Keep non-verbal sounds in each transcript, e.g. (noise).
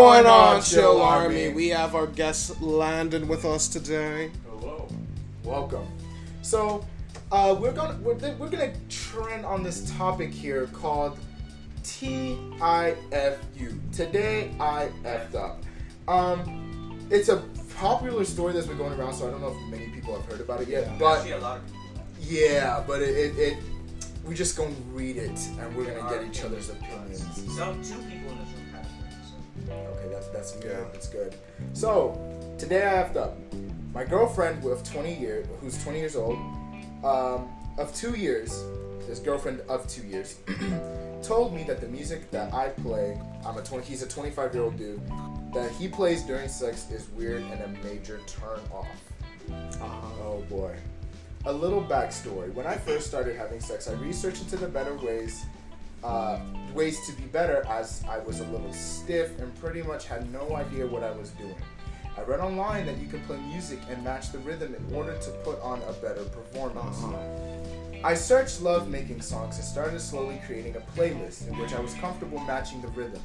What's going on, Chill Army? We have our guest Landon with us today. Hello. Welcome. So, uh, we're gonna we're, we're gonna trend on this topic here called TIFU. Today I effed up. Um, it's a popular story that's been going around, so I don't know if many people have heard about it yet. But Actually, a lot of people. yeah, but it, it, it we just gonna read it and we're gonna get each other's opinions. Some two people that's that's good. Yeah. That's good. So today I have up. My girlfriend of 20 years, who's 20 years old, um, of two years, this girlfriend of two years, (clears throat) told me that the music that I play, I'm a 20, he's a 25 year old dude, that he plays during sex is weird and a major turn off. Oh boy. A little backstory. When I first started having sex, I researched into the better ways, uh, ways to be better, as I was a little stiff and pretty much had no idea what I was doing. I read online that you can play music and match the rhythm in order to put on a better performance. I searched love making songs and started slowly creating a playlist in which I was comfortable matching the rhythm.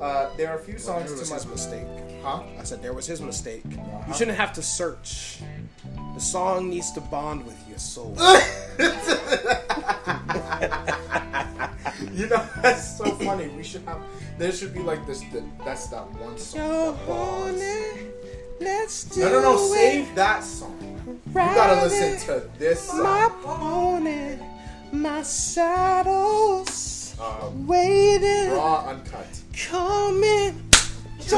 Uh, there are a few Well, songs there was to his my mistake. huh? I said there was his mistake. Uh-huh. You shouldn't have to search. The song needs to bond with your soul. (laughs) (laughs) You know that's so funny. We should have. There should be like this. The, that's that one song. that bonds. let's do No, no, no. Save that song. You gotta listen to this song. My pony, my saddle's Um, waiting, raw uncut. coming. (laughs)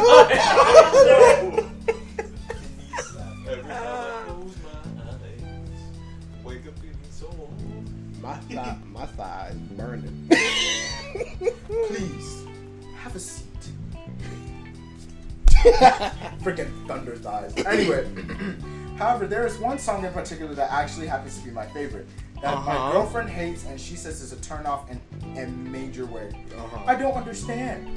Every time I close my eyes, wake up feeling so old. My thigh, my thigh is burning. Please have a seat. (laughs) Freaking thunder thighs. Anyway, (clears throat) however, there is one song in particular that actually happens to be my favorite. That my Uh-huh. girlfriend hates, and she says is a turn off in a major way. Uh-huh. I don't understand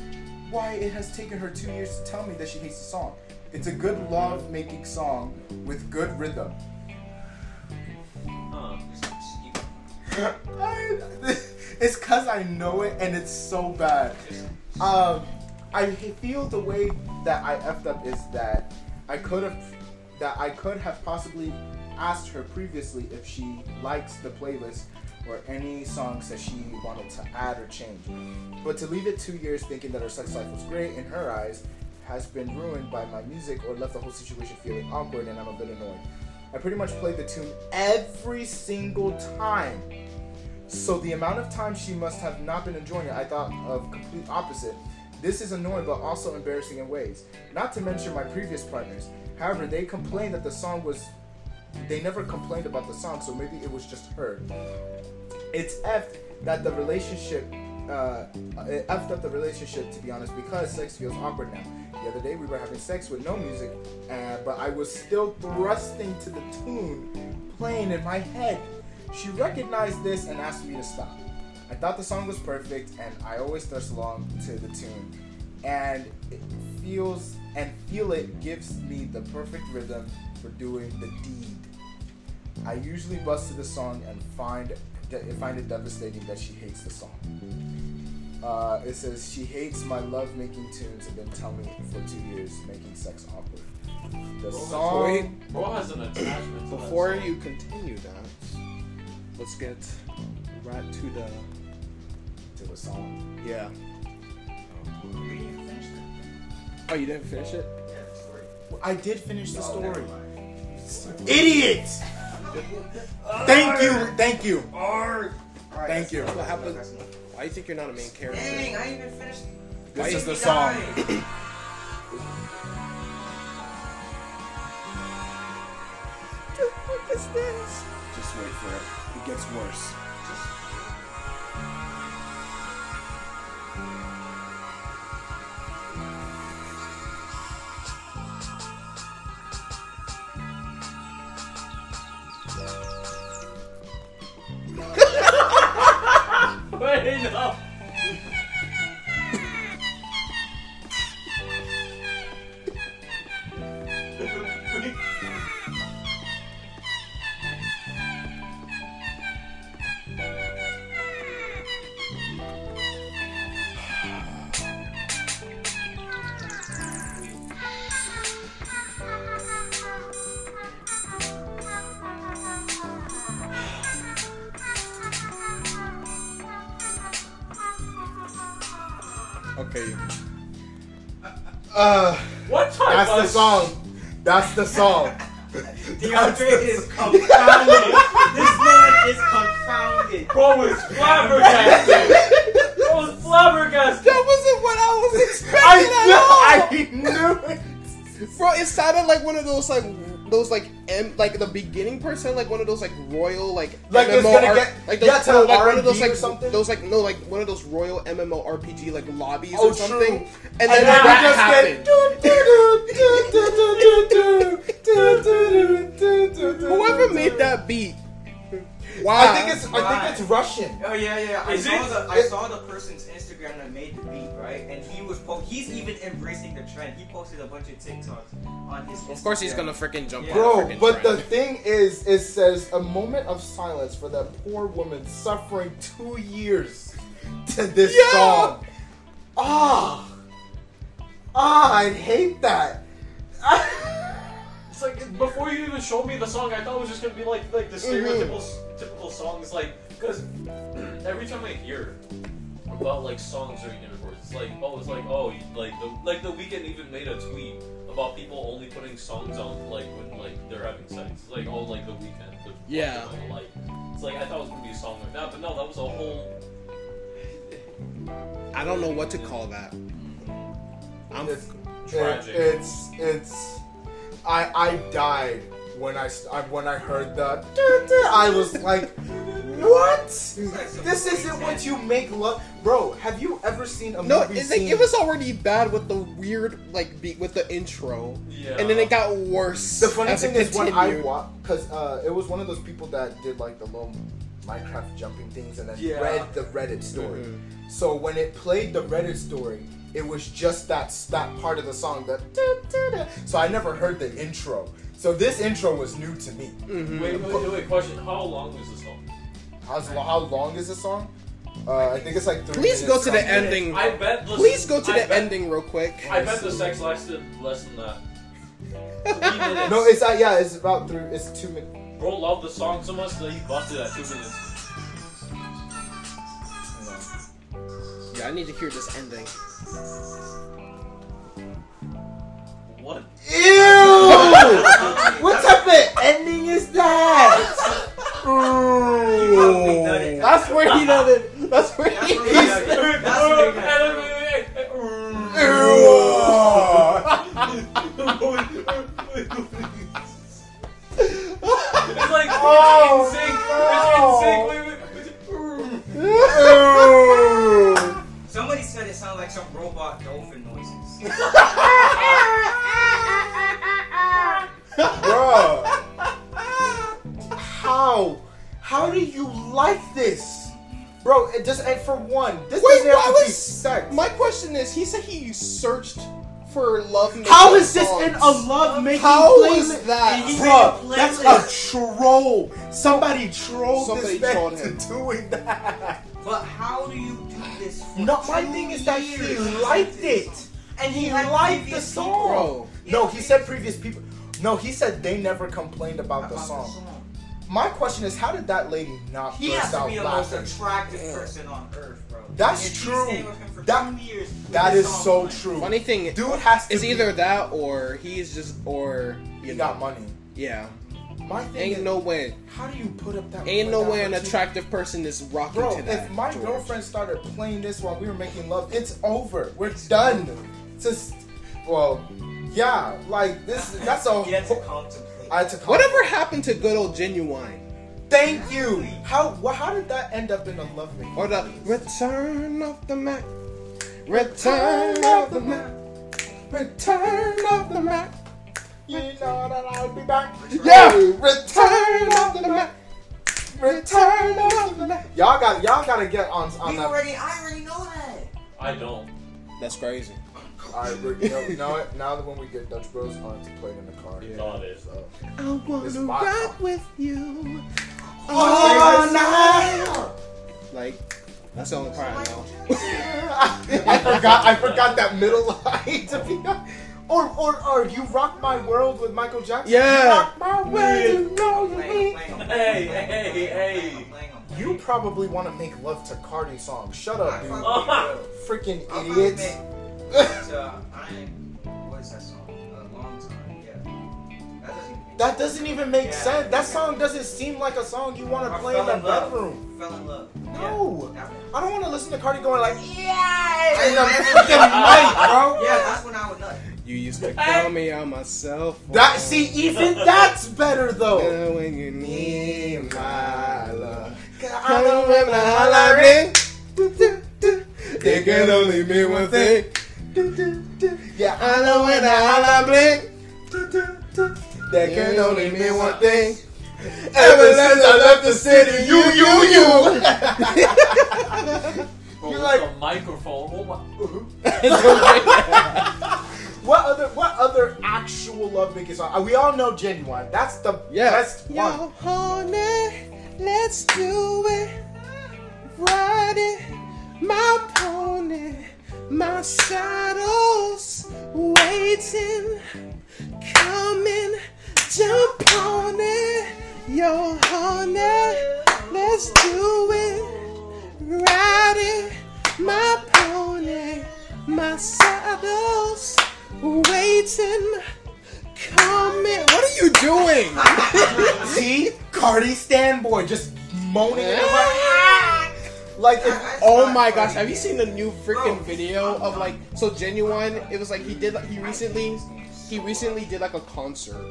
why it has taken her two years to tell me that she hates the song. It's a good love making song with good rhythm. Uh, it's like Steve. I- (laughs) it's cause I know it and it's so bad. Um, I feel the way that I effed up is that I could have that I could have possibly asked her previously if she likes the playlist or any songs that she wanted to add or change. But to leave it two years thinking that her sex life was great in her eyes has been ruined by my music or left the whole situation feeling awkward and I'm a bit annoyed. I pretty much played the tune every single time. So the amount of time she must have not been enjoying it, I thought of complete opposite. This is annoying but also embarrassing in ways. Not to mention my previous partners. However, they complained that the song was they never complained about the song, so maybe it was just her. It's effed that the relationship uh, effed up the relationship to be honest because sex feels awkward now. The other day we were having sex with no music, uh, but I was still thrusting to the tune playing in my head. She recognized this and asked me to stop. I thought the song was perfect, and I always thrust along to the tune. And it feels and feel it gives me the perfect rhythm for doing the deed. I usually bust to the song and find find it devastating that she hates the song. Uh, it says she hates my love making tunes and then tell me for two years making sex awkward. The Bro, song. Wait. Bro has an attachment. to that Before song. you continue that, let's get right to the to the song. yeah. We didn't finish that. Oh, you didn't finish it? Yeah. I did finish the Oh, story. Idiot! Thank you, thank you. Alright, Thank you. What enough, happened? Why do you think you're not a main character? Dang, I even finished. This is the He song. died. (coughs) What is this? Just wait for it. It gets worse. Song. That's the song. (laughs) Deondre is confounded. this man is confounded. Bro is flabbergasted. Bro is flabbergasted. That wasn't what I was expecting I, at all. knew, I knew it. Bro, it sounded like one of those like those like M like the beginning person like one of those like royal like Like MMO R- get- like those, yeah, no, like one of those like something? those like no like one of those royal MMO RPG like lobbies Oh, or something and, And then then that happened. (laughs) (laughs) Whoever made that beat, wow! I think it's I think it's Russian. Oh yeah, yeah. I Is saw it? the I saw the person's Instagram that made the beat, right? And he was po- he's even embracing the trend. He posted a bunch of TikToks on his. of course he's gonna freaking jump Yeah. on Bro, a freaking but the thing is, it says a moment of silence for that poor woman suffering two years to this Yeah. song. Ah, ah, I hate that. It's like before you even showed me the song, I thought it was just gonna be like like the mm-hmm. stereotypical typical songs, like because every time I hear about like songs or intercourse, it's like oh, it's like oh, you- like the like the Weeknd even made a tweet about people only putting songs on like when like they're having sex, it's like oh, like the Weeknd, the Yeah. like it's like I thought it was gonna be a song like that, but no, that was a whole. I don't know what to call that. I'm It's, Tragic. it- it's it's. I I died when I I- when I heard the. I was like, what? This isn't what you make love, bro. Have you ever seen a no, movie? it's like scene- it was already bad with the weird like beat with the intro, Yeah. and then it got worse. The funny as it thing is when I continued. watched, because uh, it was one of those people that did like the little Minecraft jumping things and then Yeah. read the Reddit story. Mhm. So when it played the Reddit story, it was just that that part of the song that. So I never heard the intro. So this intro was new to me. Mhm. Wait, wait, wait, wait, question. How long is the song? How's, how long is the song? Uh, I think it's like three. Please go to the something. ending. I bet. Listen, Please go to I the bet- ending real quick. I bet the sex lasted less than that. (laughs) Three minutes. No, it's uh, yeah, it's about three. It's two minutes. Bro loved the song so much that he busted at two minutes. Yeah, I need to hear this ending. What? Ew! (laughs) what type of ending is that? done. That's where he does it. That's where That's he. where he done it. That's How making is this songs. in a love making How playlist? is that? He- Bruh, that's a troll. Somebody trolled Somebody this man trolled to him. doing that. (laughs) But how do you do this? For No, my thing is that he liked it. and He had liked the song. Bro. No, he said previous people. No, he said they never complained about, about the the song. Song. My question is, how did that lady not He burst has to out be the most attractive Yeah. person on earth, bro. That's If true. staying with him for That- two years. with That this is song so playing. true. Funny thing, Dude has to is be- either that or he's just or you he know, got money. Yeah, My thing ain't is, no way, how do you put up that? ain't no that way an much- attractive person is rocking Bro, to that. if my George. girlfriend started playing this while we were making love, it's over. We're done. Just, well, yeah, like this. (laughs) That's a. He had to whole- contemplate. I had to. whatever happened to good old Ginuwine Thank you. How? Well, how did that end up in a love making? or the return of the Mack, return of the Mack, return of the Mack. You know that I'll be back. Yeah. Hey, return Return of the Mack. Return of the Mack. Y'all got y'all gotta get on on We that. already, I already know that. I don't. That's crazy. Alright, we're- you know, you know what? Now that when we get Dutch Bros on to play it in the car. Got it. So. I wanna It's my rock with you. Oh, no! Like, that's the only part I know. (laughs) I forgot. I forgot that middle line. To be honest. Or, or, or you rock my world with Michael Jackson. Yeah. You rock my world. You know you mean. Hey, hey, hey. Playing, playing. You probably want to make love to Cardi song. Shut up, I dude. probably will. Freaking I'll probably make- (laughs) But, uh, I. What is that song? A long time. Yeah. That doesn't. Even That doesn't even make Yeah. sense. That song doesn't seem like a song you want to Or play in the in Love. bedroom. Fell in love. No. Yeah. I don't want to listen to Cardi going like, yeah, in the know. (laughs) freaking mic, bro. Yeah, that's when I would nut. You used to call me on my cell phone. That see, even that's better though. I don't remember how I ring. It can only mean one thing. Yeah, I know when I holla blink. That can only mean one thing. Ever since I left the city, you, you, you. (laughs) You're with like- the microphone. Oh my. (laughs) What other what other actual love making song? Uh, We all know Ginuwine. That's the Yeah. best Yo, one. honey, let's do it. Ride it, my pony, my saddle's waiting, coming, jump on it. Yo, honey, let's do it. Ride it, my pony, my saddle's waiting, are you doing? (laughs) See, Cardi Stanboy just moaning in the. (laughs) Like if Oh my gosh, have you seen the new freaking video of like so Ginuwine? It was like he did he recently he recently did like a concert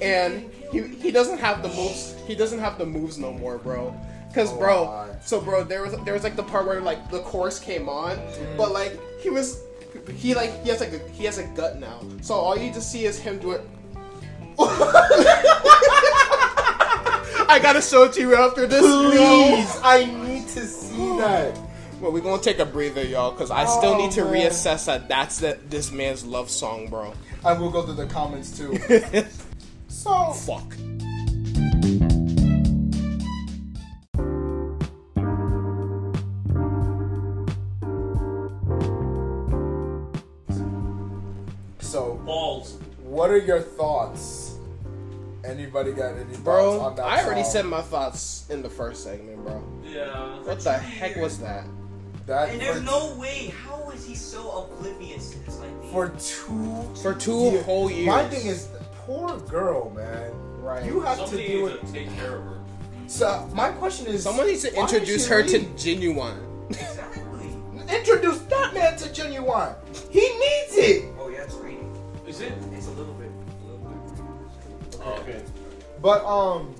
and he he doesn't have the moves he doesn't have the moves no more, bro. Cause Oh, bro, so bro, there was there was like the part where like the chorus came on, but mm. like he was he like he has like a, he has a gut now. So all you just see is him do it. I gotta show it to you after this. please, I need to see (sighs) that. Well, we're gonna take a breather, y'all, because I still Oh, need to man. reassess that that's the, this man's love song, bro. I will go to the comments too. (laughs) So Fuck. so Balls. what are your thoughts? Anybody got any thoughts Bro, on that I already song? said my thoughts in the first segment, bro. Yeah. What the heck was that? that And for, there's no way. How is he so oblivious to this? Like, for two For two years. whole years. My thing is, poor girl, man. Right. You have Somebody to do needs it. to take care of her. So my question is, Someone needs to introduce she her to leave? Ginuwine. exactly. Introduce that man to Ginuwine. He needs it. Okay. But um,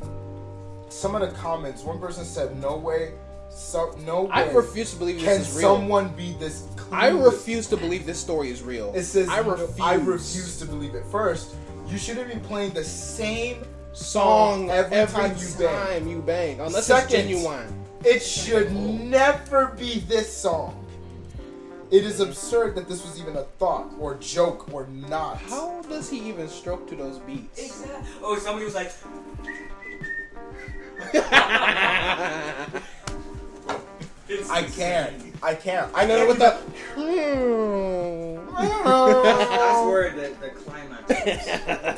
some of the comments. One person said, "No way, so no way." I refuse to believe Can this is real. someone be this? I refuse to believe this story is real. It says, I refuse. I refuse to believe it. First, you shouldn't be playing the same song every every, time time, you bang. you bang, unless Second, it's Ginuwine. It should never be this song. It is absurd that this was even a thought or joke or not. How does he even stroke to those beats? Exactly. Oh, somebody was like, (laughs) I can't. I can't. I know what the. (laughs) that's where the, the climax is.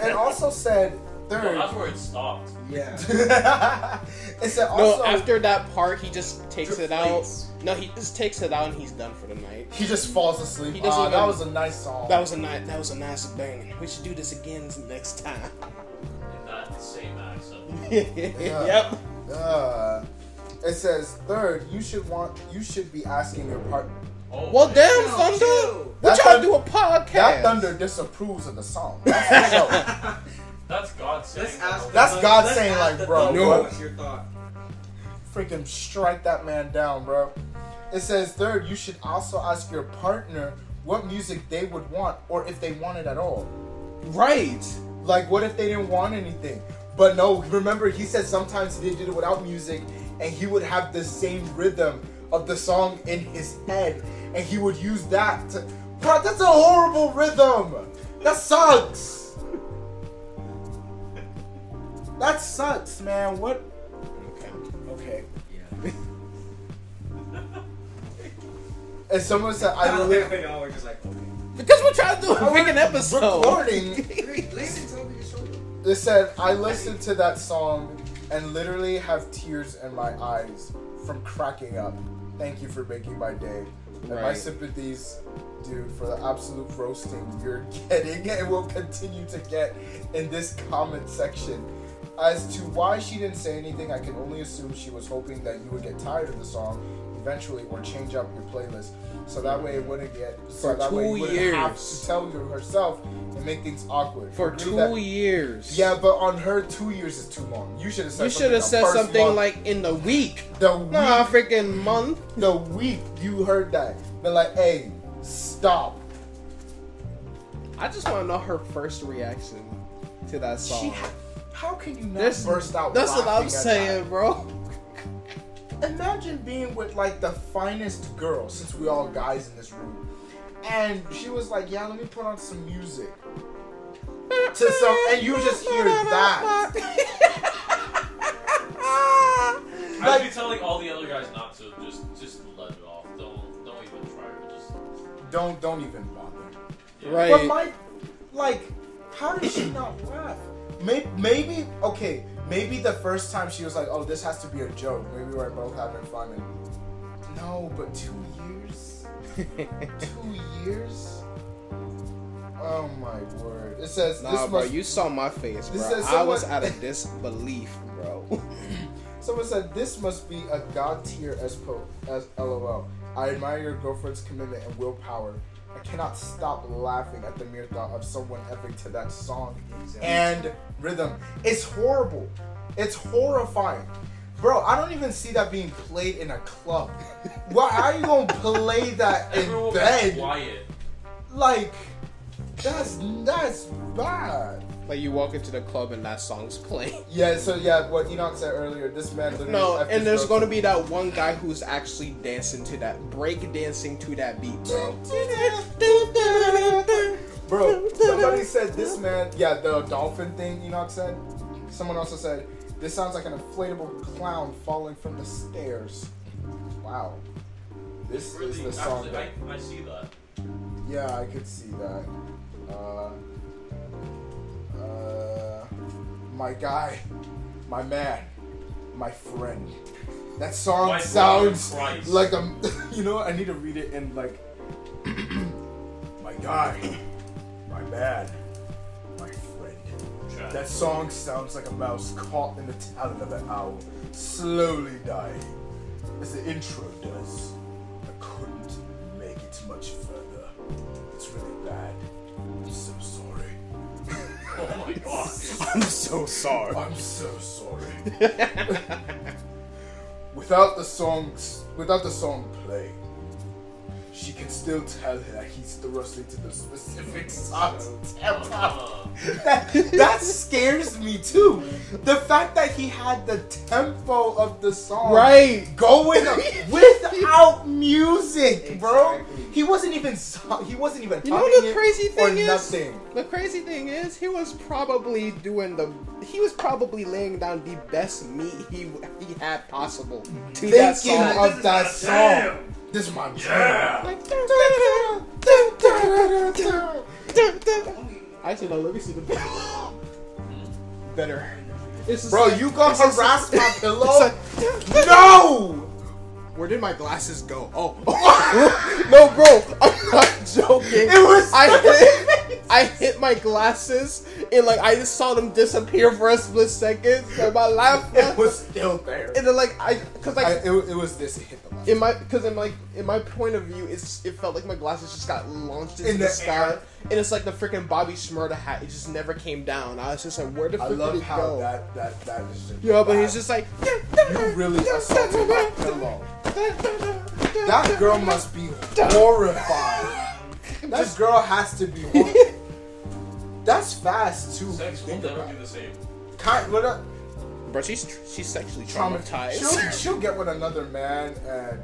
and also said No, third. that's where it stopped. Yeah. (laughs) it said No, after that part, he just takes it out. Deflates. No, he just takes it out and he's done for the night. he just falls asleep. He doesn't Ah, that was a nice song. That was a nice. That was a nice bang. We should do this again next time. Not the same accent. Yep. Uh, it says third. You should want. You should be asking your partner. Oh, Well, man. damn, Chill, Thunder. chill. What That y'all do a podcast? That thunder disapproves of the song. (laughs) (laughs) That's for sure. That's God saying. Let's. That's God let's saying, like, bro, thunder, no. What's your thought? Freaking strike that man down, bro. It says third. You should also ask your partner what music they would want, or if they want it at all. Right. Like, what if they didn't want anything? But no, remember he said sometimes they did it without music, and he would have the same rhythm of the song in his head, and he would use that to. Bro, that's a horrible rhythm. That sucks. That sucks, man. What? Okay. Okay. Yeah. And someone said, I "I live know. We're just like, okay. Because we're trying to do a freaking episode. recording." (laughs) Listen to me. It said, "I listened to that song and literally have tears in my eyes from cracking up. Thank you for making my day. And my sympathies, dude, for the absolute roasting you're (laughs) getting and will continue to get in this comment section. As to why she didn't say anything, I can only assume she was hoping that you would get tired of the song eventually or change up your playlist. So that way it wouldn't get so For that way two you wouldn't have to tell you herself and make things awkward. For Agree two that- years. yeah, but on her, two years is too long. You should have said. You should have something said first something month. like in the week. the week. Not a freaking month. The week you heard that, been like, "Hey, stop." I just want to know her first reaction to that She, song. ha- how can you not That's- burst out? That's what I'm laughing at saying, bro. Imagine being with like the finest girl, since we all guys in this room, and she was like, "Yeah, let me put on some music." To some, and you just hear that. I'd Like- be telling all the other guys not to just just let it off. Don't don't even try to just. Don't don't even bother. Yeah. Right. But my, like, how did she not laugh? Maybe, maybe, okay, maybe the first time she was like, "Oh, this has to be a joke." Maybe we're both having fun. And no, but two years, (laughs) two years. Oh my word! It says Nah, this bro, must. you saw my face, bro. Says I was out of disbelief, bro. (laughs) Someone said this must be a god tier as po as LOL. I admire your girlfriend's commitment and willpower. I cannot stop laughing at the mere thought of someone epic to that song and rhythm. It's horrible. It's horrifying. Bro, I don't even see that being played in a club. (laughs) Why are you gonna play that in Everyone bed? quiet. Like, that's that's bad. Like you walk into the club and that song's playing. (laughs) Yeah, so yeah, what Enoch said earlier, this man No, and there's girlfriend. gonna be that one guy who's actually dancing to that, break dancing to that beat, bro. Bro, somebody said this man, yeah, the dolphin thing Enoch said. Someone also said, this sounds like an inflatable clown falling from the stairs. Wow. This Really, is the song actually, that, I, I see that. yeah, I could see that. Uh, my guy, my man, my friend. That song My sounds Christ. like a, (laughs) you know. I need to read it in like, (clears throat) my guy, my man, my friend. That song sounds like a mouse caught in the talon of an owl, slowly dying. As the intro does, I'm so sorry. I'm so sorry. (laughs) without the songs, without the song playing, she can still tell that he's thrust into the specific song's tempo. Uh, that, that scares me too. The fact that he had the tempo of the song Right. going (laughs) without music, bro. He wasn't even so- he wasn't even You know the crazy thing is? nothing. The crazy thing is, he was probably doing the. He was probably laying down the best meat he he had possible to that Thinking song. of that song. This is my jam. Like, Actually, no. Let me see the video. Better. Bro, like- you gonna harass like- my pillow? like- No! Where did my glasses go? Oh, no, bro, I'm not joking. It was I hit, I hit my glasses and like I just saw them disappear for a split second. And my laugh, It was still there. and then like I, cause like I, it, it was this. It hit the in my, cause in my, in my point of view, it's it felt like my glasses just got launched into In the, the sky, air. and it's like the freaking Bobby Shmurda hat. It just never came down. I was just like, where the I fuck love did it how go? that that that is just yeah, but he's just like, you really assaulted my pillow. That girl must be horrified. That girl has to be. Hor- (laughs) That's fast too. sex will Think never about be it. the same. Kind, what a, Bro, she's she's sexually trauma- traumatized. She'll, she'll (laughs) get with another man, and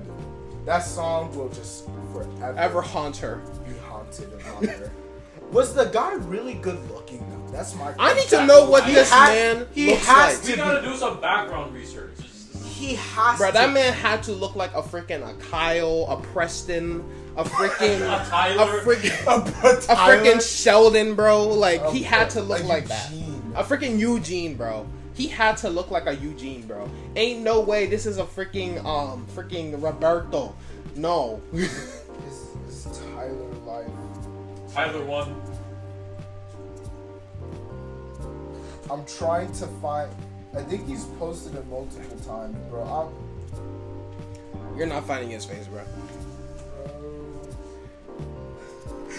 that song will just forever Ever haunt her. be haunted and haunt her. (laughs) Was the guy really good looking though? That's my. I need to know what He this had- man he looks has like. to We gotta do some background research. It's- He has. Bro, to that man had to look like a freaking a Kyle, a Preston, a freaking A a Tyler. freaking a, a freaking Sheldon, bro. Like he had to look a like that. A freaking Eugene, bro. he had to look like a Eugene, bro. Ain't no way this is a freaking um freaking Roberto. No. (laughs) His, his Tyler life. Tyler one. I'm trying to find. I think he's posted it multiple times, bro. I'm. You're not finding his face, bro.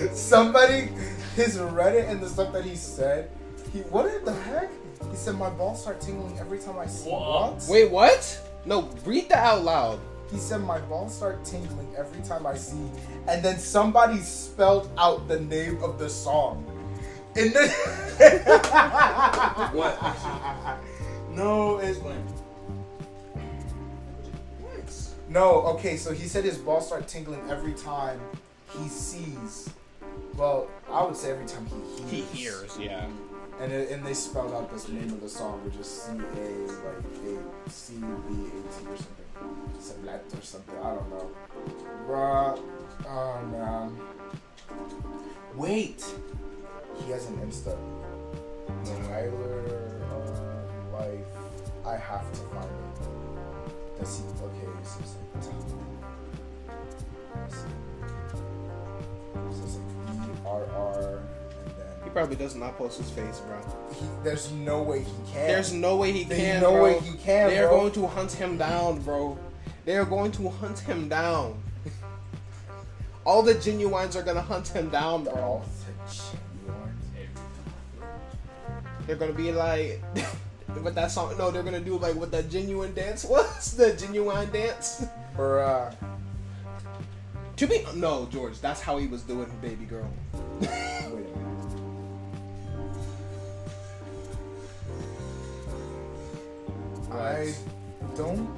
(laughs) Somebody, his Reddit and the stuff that he said. He what the heck? He said my balls start tingling every time I see What? what? Wait, what? No, read that out loud. He said my balls start tingling every time I see, and then somebody spelled out the name of the song. And then (laughs) What? no, it's Explain. no. Okay, so he said his balls start tingling every time he sees. Well, I would say every time he hears. He hears. yeah. And it, and they spelled out the name of the song, which is C A like A C B A T or something, Sablat or something. I don't know. Bruh, oh man. Wait, he has an Insta. Tyler uh, Life. I have to find it. Does he? Okay, this is like see. This is like R R and then. He probably does not post his face, bro. He, there's no way he can. There's no way he There's can, no bro. way he can, They're bro. going to hunt him down, bro. They're going to hunt him down. (laughs) All the Ginuwines are gonna hunt him down, bro. all the Ginuwine. They're gonna be like, (laughs) with that song. No, they're gonna do like what that Ginuwine dance was. (laughs) The Ginuwine dance. Bruh. To be no, George. That's how he was doing, baby girl. Wait a minute. I don't.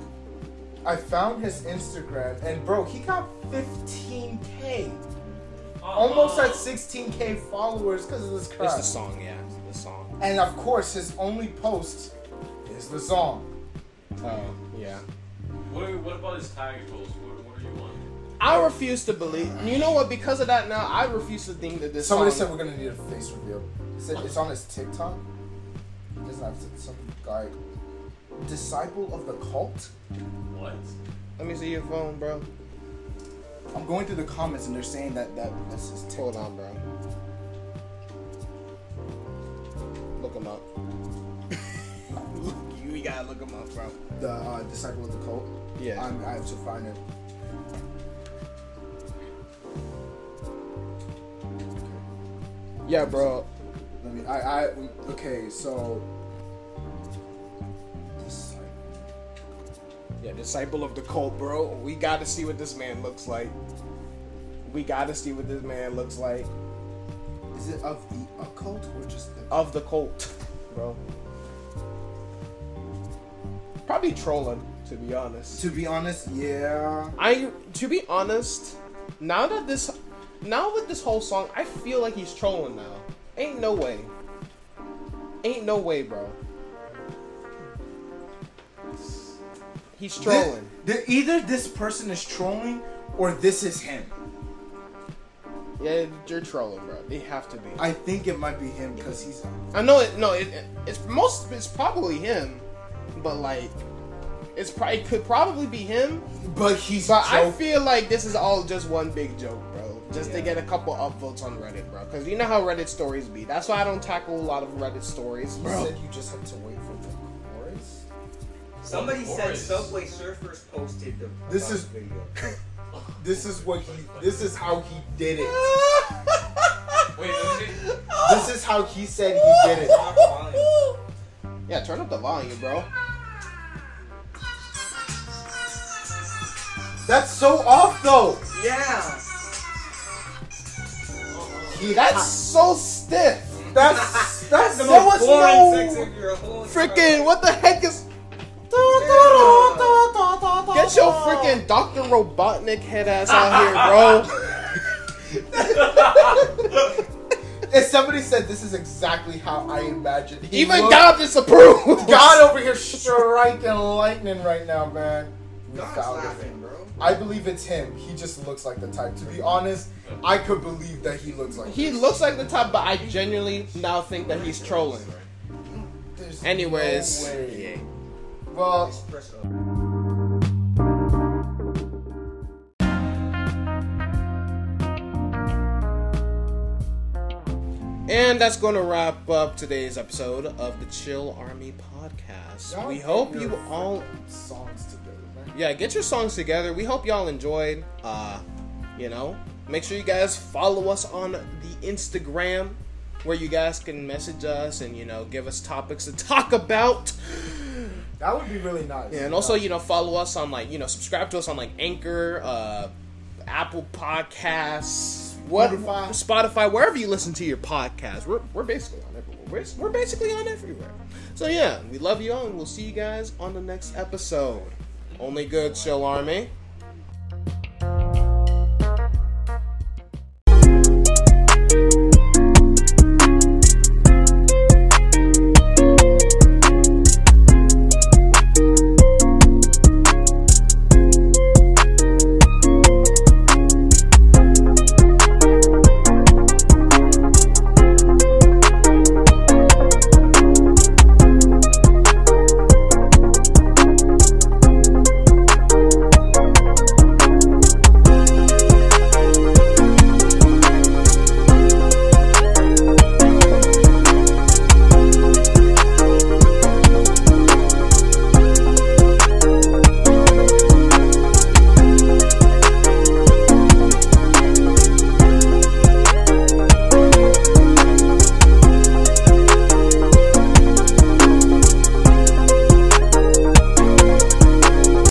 I found his Instagram, and bro, he got 15k, uh-huh. almost at 16k followers because of this crap. It's the song, yeah. It's the song. And of course, his only post is the song. Oh, yeah. What, what about his tag post? I refuse to believe. You know what? Because of that, now I refuse to think that this. Somebody song, said we're gonna need a face reveal. It said it's on his TikTok. He doesn't some guy, disciple of the cult. What? Let me see your phone, bro. I'm going through the comments and they're saying that that that's his Hold on, bro. Look him up. (laughs) you gotta look him up, bro. The uh, disciple of the cult. Yeah. I'm, I have to find it. Yeah, bro. Let me. I. I. Okay. So. Disciple. Yeah, disciple of the cult, bro. We gotta see what this man looks like. We gotta see what this man looks like Is it of the occult or just the? of the cult, bro. Probably trolling, to be honest. To be honest, yeah. I to be honest, now that this now with this whole song, I feel like he's trolling now. Ain't no way. Ain't no way, bro. He's trolling. Thi- either this person is trolling or this is him. Yeah, you're trolling, bro. They have to be. I, think it might be him because he's. I know it. No, it, it's most. It's probably him, but like, it's probably it could probably be him. But he's. But I feel like this is all just one big joke, bro. Just to get a couple upvotes on Reddit, bro. Because you know how Reddit stories be. That's why I don't tackle a lot of Reddit stories, You bro. said you just had to wait for the chorus. Somebody said Subway Surfers posted the This is- video. (laughs) This is what he. This is how he did it. (laughs) Wait, let. This is how he said he did it. Turn up the volume. Yeah, turn up the volume, bro. That's so off though. Yeah. He, That's so stiff. that's (laughs) that's The There most was boring no sex of your whole Freaking, what the heck is. Get your freaking Dr. Robotnik head ass out here, bro. (laughs) And somebody said this is exactly how I imagined. He Even looked- God disapproves. God over here striking lightning right now, man. We God's laughing, bro. I believe it's him. He just looks like the type. To be honest, I could believe that he looks like. He this. looks like the type, but I genuinely now think that he's trolling. There's Anyways, No yeah. Well, And that's going to wrap up today's episode of the Chill Army podcast. y'all we hope you all songs man. Yeah, get your songs together. We hope y'all enjoyed. Uh, you know, make sure you guys follow us on the Instagram where you guys can message us and you know give us topics to (laughs) talk about. That would be really nice. Yeah, and also you know follow us on like you know subscribe to us on like Anchor, uh, Apple Podcasts, what Spotify. Spotify, wherever you listen to your podcast. We're we're basically on everywhere. We're, we're basically on everywhere. So yeah, we love you all, and we'll see you guys on the next episode. Only good, Chill Army.